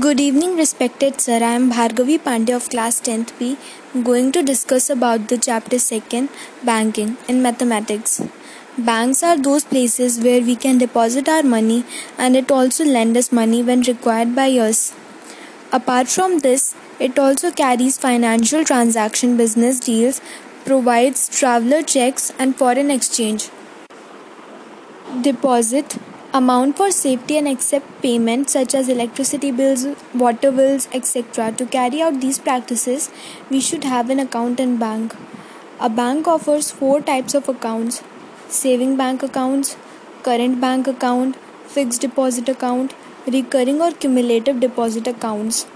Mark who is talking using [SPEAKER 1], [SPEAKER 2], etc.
[SPEAKER 1] Good evening, respected sir. I am Bhargavi Pandey of class 10th B, going to discuss about the chapter 2nd, banking in mathematics. Banks are those places where we can deposit our money and it also lend us money when required by us. Apart from this, it also carries financial transaction business deals, provides traveler checks and foreign exchange. Deposit amount for safety and accept payments such as electricity bills, water bills, etc. To carry out these practices, we should have an account in bank. A bank offers four types of accounts: saving bank accounts, current bank account, fixed deposit account, recurring or cumulative deposit accounts.